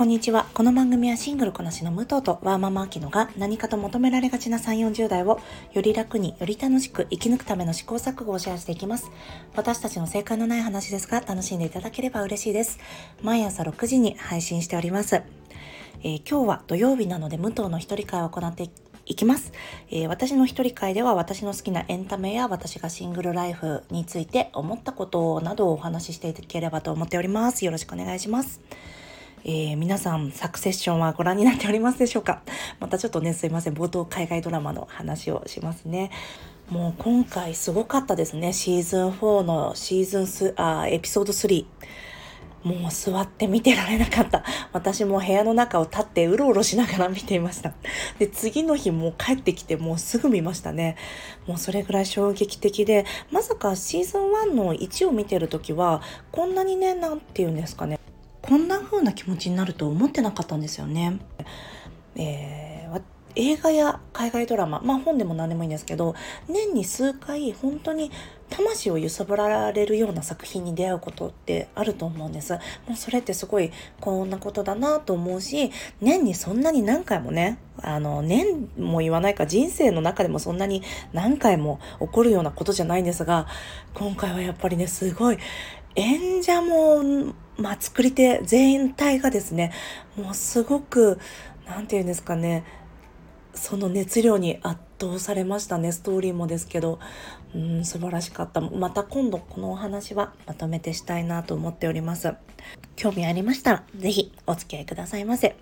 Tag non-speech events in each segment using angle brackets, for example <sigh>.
こんにちは。この番組はシングルこなしの武藤とワーママアキノが何かと求められがちな3、40代をより楽により楽しく生き抜くための試行錯誤をシェアしていきます。私たちの正解のない話ですが楽しんでいただければ嬉しいです。毎朝6時に配信しております。えー、今日は土曜日なので武藤の一人会を行っていきます、えー、私の一人会では私の好きなエンタメや私がシングルライフについて思ったことなどをお話ししていければと思っております。よろしくお願いします。えー、皆さん、サクセッションはご覧になっておりますでしょうか？またちょっとね、すいません。冒頭海外ドラマの話をしますね。もう今回すごかったですね。シーズン4のシーズンス、あ、エピソード3。もう座って見てられなかった。私も部屋の中を立ってうろうろしながら見ていました。で、次の日もう帰ってきてもうすぐ見ましたね。もうそれぐらい衝撃的で、まさかシーズン1の1を見てる時は、こんなにね、なんて言うんですかね。こんな風な気持ちになると思ってなかったんですよね。えー、映画や海外ドラマ、まあ本でも何でもいいんですけど、年に数回本当に魂を揺さぶられるような作品に出会うことってあると思うんです。もうそれってすごいこんなことだなと思うし、年にそんなに何回もね、あの、年も言わないか人生の中でもそんなに何回も起こるようなことじゃないんですが、今回はやっぱりね、すごい演者も、まあ、作り手全体がですね、もうすごく、なんて言うんですかね、その熱量に圧倒されましたね、ストーリーもですけど、うん、素晴らしかった。また今度このお話はまとめてしたいなと思っております。興味ありましたら、是非お付き合いくださいませ。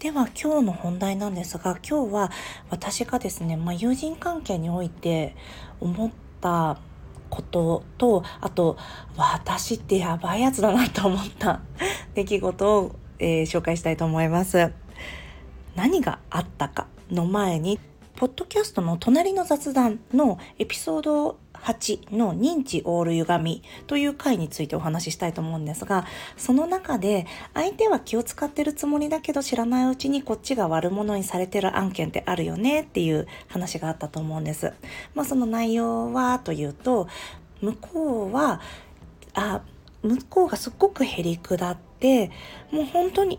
では今日の本題なんですが、今日は私がですね、まあ、友人関係において思ったことと、あと、私ってやばいやつだなと思った <laughs> 出来事を、えー、紹介したいと思います。何があったかの前に、ポッドキャストの隣の雑談のエピソード8の認知オール歪みという回についてお話ししたいと思うんですが、その中で相手は気を使ってるつもりだけど知らないうちにこっちが悪者にされてる案件ってあるよねっていう話があったと思うんです。まあその内容はというと、向こうは、あ、向こうがすっごくへりくだって、もう本当に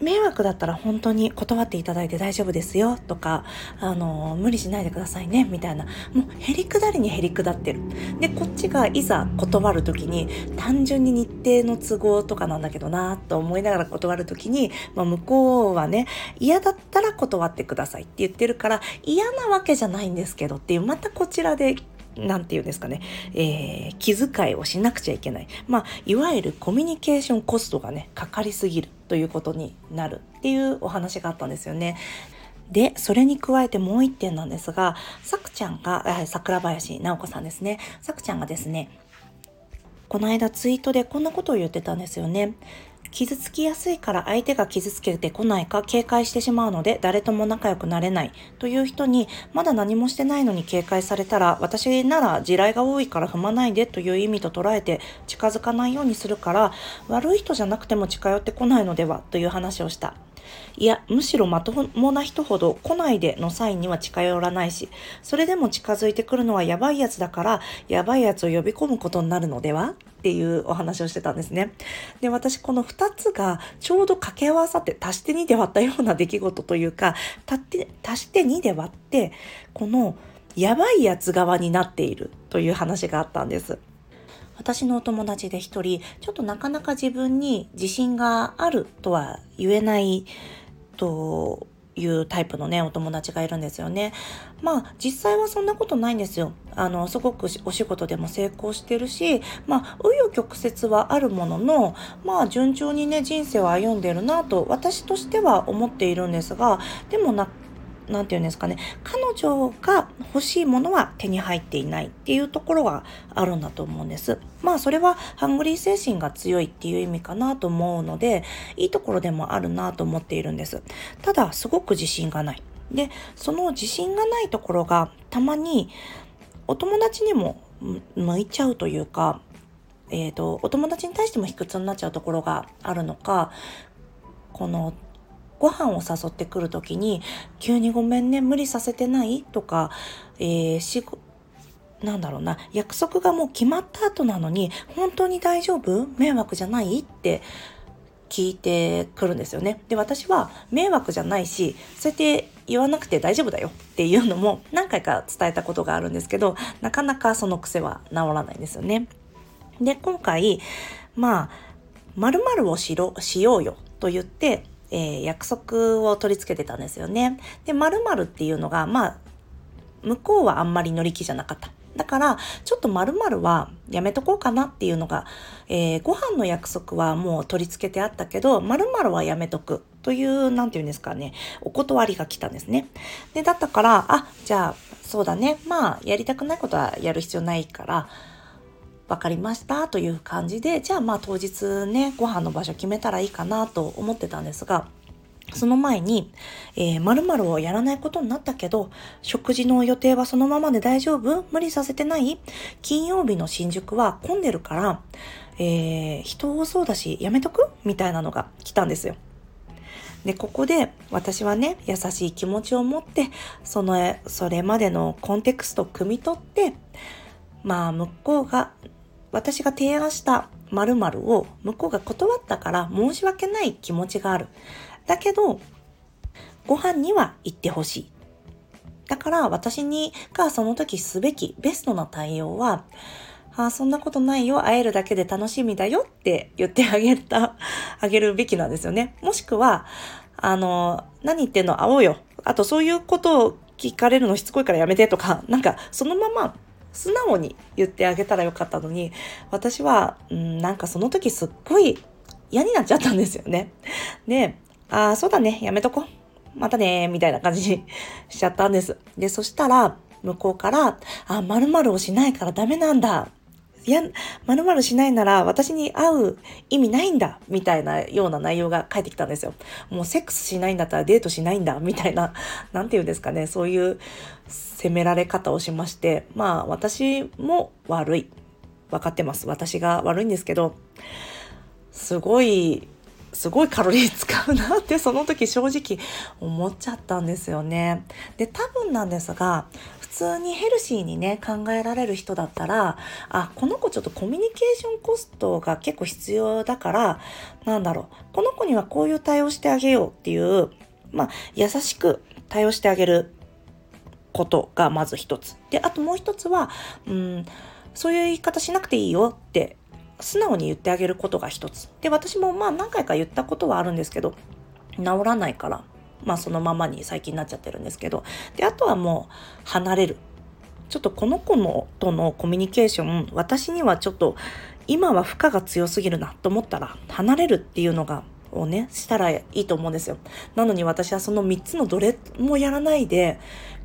迷惑だったら本当に断っていただいて大丈夫ですよとか、あの、無理しないでくださいね、みたいな。もうへりくだりにへりくだってる。で、こっちがいざ断る時に、単純に日程の都合とかなんだけどな、と思いながら断る時に、まあ、向こうはね、嫌だったら断ってくださいって言ってるから、嫌なわけじゃないんですけどっていう、またこちらでなんていうんですかね、えー、気遣いをしなくちゃいけない。まあ、いわゆるコミュニケーションコストがね、かかりすぎるということになるっていうお話があったんですよね。で、それに加えてもう一点なんですが、さくちゃんが、桜林直子さんですね。さくちゃんがですね、この間ツイートでこんなことを言ってたんですよね。傷つきやすいから相手が傷つけてこないか警戒してしまうので誰とも仲良くなれないという人にまだ何もしてないのに警戒されたら私なら地雷が多いから踏まないでという意味と捉えて近づかないようにするから悪い人じゃなくても近寄ってこないのではという話をした。いや、むしろまともな人ほど来ないでのサインには近寄らないし、それでも近づいてくるのはやばいやつだから、やばいやつを呼び込むことになるのでは？っていうお話をしてたんですね。で、私この2つがちょうど掛け合わさって足して2で割ったような出来事というか、足して2で割って、このやばいやつ側になっているという話があったんです。私のお友達で一人、ちょっとなかなか自分に自信があるとは言えないというタイプのね、お友達がいるんですよね。まあ、実際はそんなことないんですよ。あの、すごくお仕事でも成功してるし、まあ、紆余曲折はあるものの、まあ、順調にね、人生を歩んでるなと、私としては思っているんですが、でもな、なんて言うんですかね、彼女が欲しいものは手に入っていないっていうところがあるんだと思うんです。まあそれはハングリー精神が強いっていう意味かなと思うので、いいところでもあるなと思っているんです。ただ、すごく自信がない。で、その自信がないところがたまにお友達にも向いちゃうというか、えっ、ー、と、お友達に対しても卑屈になっちゃうところがあるのか、このご飯を誘ってくる時に、急にごめんね、無理させてない？とか、えー、しなんだろうな、約束がもう決まった後なのに、本当に大丈夫？迷惑じゃない？って聞いてくるんですよね。で、私は迷惑じゃないし、そうやって言わなくて大丈夫だよっていうのも何回か伝えたことがあるんですけど、なかなかその癖は治らないんですよね。で、今回、まあ、〇〇をしろ、しようよと言って、えー、約束を取り付けてたんですよね。で、〇〇っていうのが、まあ、向こうはあんまり乗り気じゃなかった。だから、ちょっと〇〇はやめとこうかなっていうのが、えー、ご飯の約束はもう取り付けてあったけど、〇〇はやめとくという、なんていうんですかね、お断りが来たんですね。で、だったから、あ、じゃあ、そうだね。まあ、やりたくないことはやる必要ないから、わかりましたという感じで、じゃあまあ当日ね、ご飯の場所決めたらいいかなと思ってたんですが、その前に、えー、〇〇をやらないことになったけど、食事の予定はそのままで大丈夫？無理させてない？金曜日の新宿は混んでるから、えー、人多そうだし、やめとく？みたいなのが来たんですよ。で、ここで私はね、優しい気持ちを持って、その、それまでのコンテクストを汲み取って、まあ、向こうが、私が提案した〇〇を向こうが断ったから申し訳ない気持ちがある。だけど、ご飯には行ってほしい。だから私にがその時すべきベストな対応は、あ、そんなことないよ。会えるだけで楽しみだよって言ってあげた、あげるべきなんですよね。もしくは、あの、何言ってんの？会おうよ。あとそういうことを聞かれるのしつこいからやめてとか、なんかそのまま素直に言ってあげたらよかったのに、私は、うん、なんかその時すっごい嫌になっちゃったんですよね。で、ああ、そうだね、やめとこう。またね、みたいな感じにしちゃったんです。で、そしたら、向こうから、あ、〇〇をしないからダメなんだ。いや、〇〇しないなら私に会う意味ないんだ。みたいなような内容が返ってきたんですよ。もうセックスしないんだったらデートしないんだ。みたいな、<laughs> なんて言うんですかね。そういう責められ方をしまして、まあ私も悪い。分かってます。私が悪いんですけど、すごいすごいカロリー使うなってその時正直思っちゃったんですよね。で、多分なんですが、普通にヘルシーにね、考えられる人だったら、あ、この子ちょっとコミュニケーションコストが結構必要だから、なんだろう、この子にはこういう対応してあげようっていう、まあ、優しく対応してあげることがまず一つ。で、あともう一つは、うん、そういう言い方しなくていいよって素直に言ってあげることが一つ。で、私もまあ何回か言ったことはあるんですけど、治らないから、まあそのままに最近なっちゃってるんですけど、で、あとはもう離れる。ちょっとこの子のとのコミュニケーション、私にはちょっと今は負荷が強すぎるなと思ったら離れるっていうのがをね、したらいいと思うんですよ。なのに私はその3つのどれもやらないで、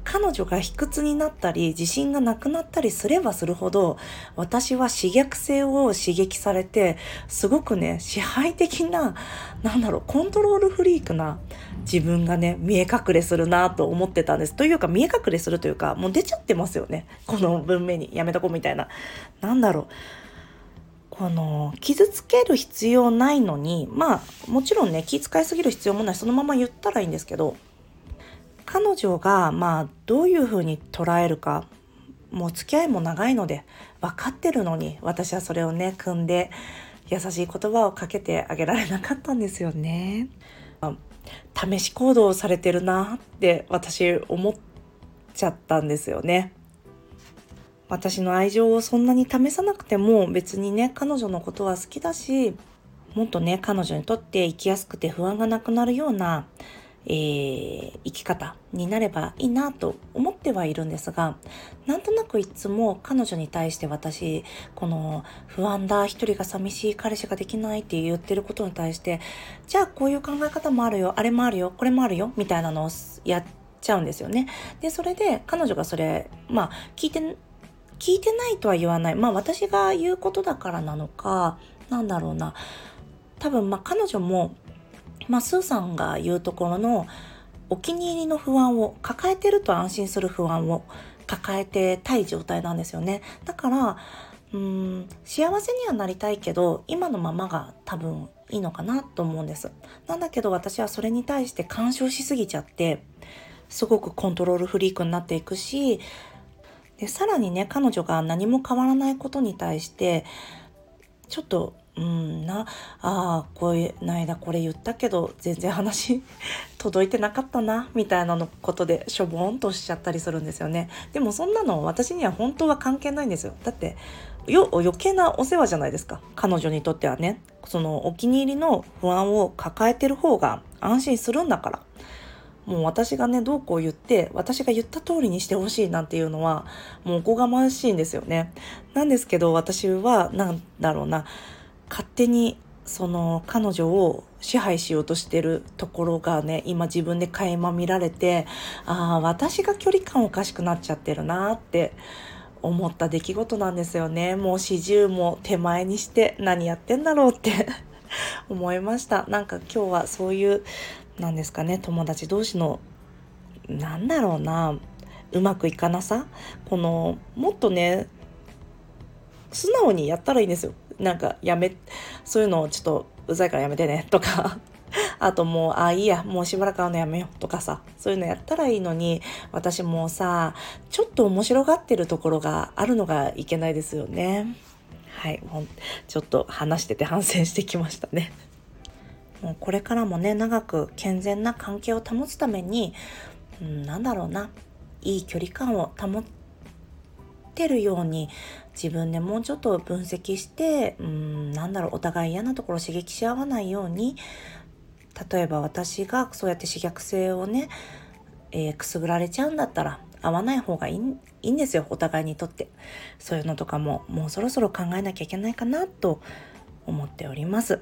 彼女が卑屈になったり自信がなくなったりすればするほど私は刺激性を刺激されてすごくね支配的ななんだろうコントロールフリークな自分がね見え隠れするなと思ってたんです。というか見え隠れするというかもう出ちゃってますよね。この文面にやめとこうみたいな。なんだろう。この傷つける必要ないのにまあもちろんね気遣いすぎる必要もない。そのまま言ったらいいんですけど彼女がまあどういうふうに捉えるかもう付き合いも長いので分かってるのに私はそれをね組んで優しい言葉をかけてあげられなかったんですよね。試し行動されてるなって私思っちゃったんですよね。私の愛情をそんなに試さなくても別にね彼女のことは好きだしもっとね彼女にとって生きやすくて不安がなくなるようなえー、生き方になればいいなと思ってはいるんですがなんとなくいつも彼女に対して私この不安だ一人が寂しい彼氏ができないって言ってることに対してじゃあこういう考え方もあるよあれもあるよこれもあるよみたいなのをやっちゃうんですよね。でそれで彼女がそれまあ聞いて聞いてないとは言わないまあ私が言うことだからなのかなんだろうな多分まあ彼女もまあ、スーさんが言うところのお気に入りの不安を抱えてると安心する不安を抱えてたい状態なんですよね。だからうん幸せにはなりたいけど今のままが多分いいのかなと思うんです。なんだけど私はそれに対して干渉しすぎちゃってすごくコントロールフリークになっていくしでさらにね彼女が何も変わらないことに対してちょっとうんなあこういう間これ言ったけど全然話 <laughs> 届いてなかったなみたいなのことでしょぼんとしちゃったりするんですよね。でもそんなの私には本当は関係ないんですよ。だってよ余計なお世話じゃないですか。彼女にとってはね。そのお気に入りの不安を抱えてる方が安心するんだから。もう私がねどうこう言って私が言った通りにしてほしいなんていうのはもうおこがましいんですよね。なんですけど私は何だろうな。勝手にその彼女を支配しようとしてるところがね今自分で垣間見られてああ私が距離感おかしくなっちゃってるなって思った出来事なんですよね。もう四十も手前にして何やってんだろうって <laughs> 思いました。なんか今日はそういうなんですかね友達同士のなんだろうなうまくいかなさ。このもっとね素直にやったらいいんですよ。なんかやめそういうのをちょっとうざいからやめてねとか <laughs> あともう、あ、いいや、もうしばらく会うのやめようとかさ、そういうのやったらいいのに、私もうさ、ちょっと面白がってるところがあるのがいけないですよね。はい、もうちょっと話してて反省してきましたね。もうこれからもね、長く健全な関係を保つために、うん、なんだろうな、いい距離感を保ってるように自分でもうちょっと分析してうんなんだろうお互い嫌なところを刺激し合わないように例えば私がそうやって刺激性をね、えー、くすぐられちゃうんだったら会わない方がいいいいんですよお互いにとって。そういうのとかももうそろそろ考えなきゃいけないかなと思っております。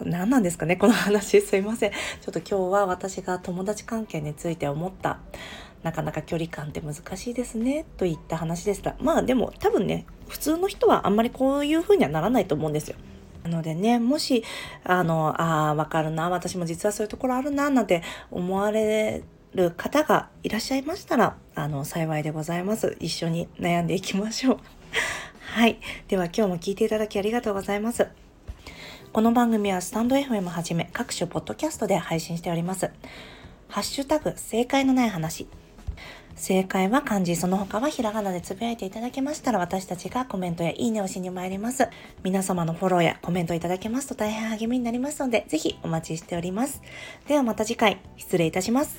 何なんですかねこの話。すいません。ちょっと今日は私が友達関係について思った。なかなか距離感って難しいですねといった話でしたまあでも多分ね普通の人はあんまりこういう風にはならないと思うんですよなのでね、もし、あの、ああ、わかるな、私も実はそういうところあるな、なんて思われる方がいらっしゃいましたら、あの、幸いでございます。一緒に悩んでいきましょう。<laughs> はい。では今日も聞いていただきありがとうございます。この番組はスタンド FM はじめ各種ポッドキャストで配信しております。ハッシュタグ、正解のない話。正解は漢字、その他はひらがなでつぶやいていただけましたら私たちがコメントやいいねをしに参ります。皆様のフォローやコメントいただけますと大変励みになりますので、ぜひお待ちしております。ではまた次回、失礼いたします。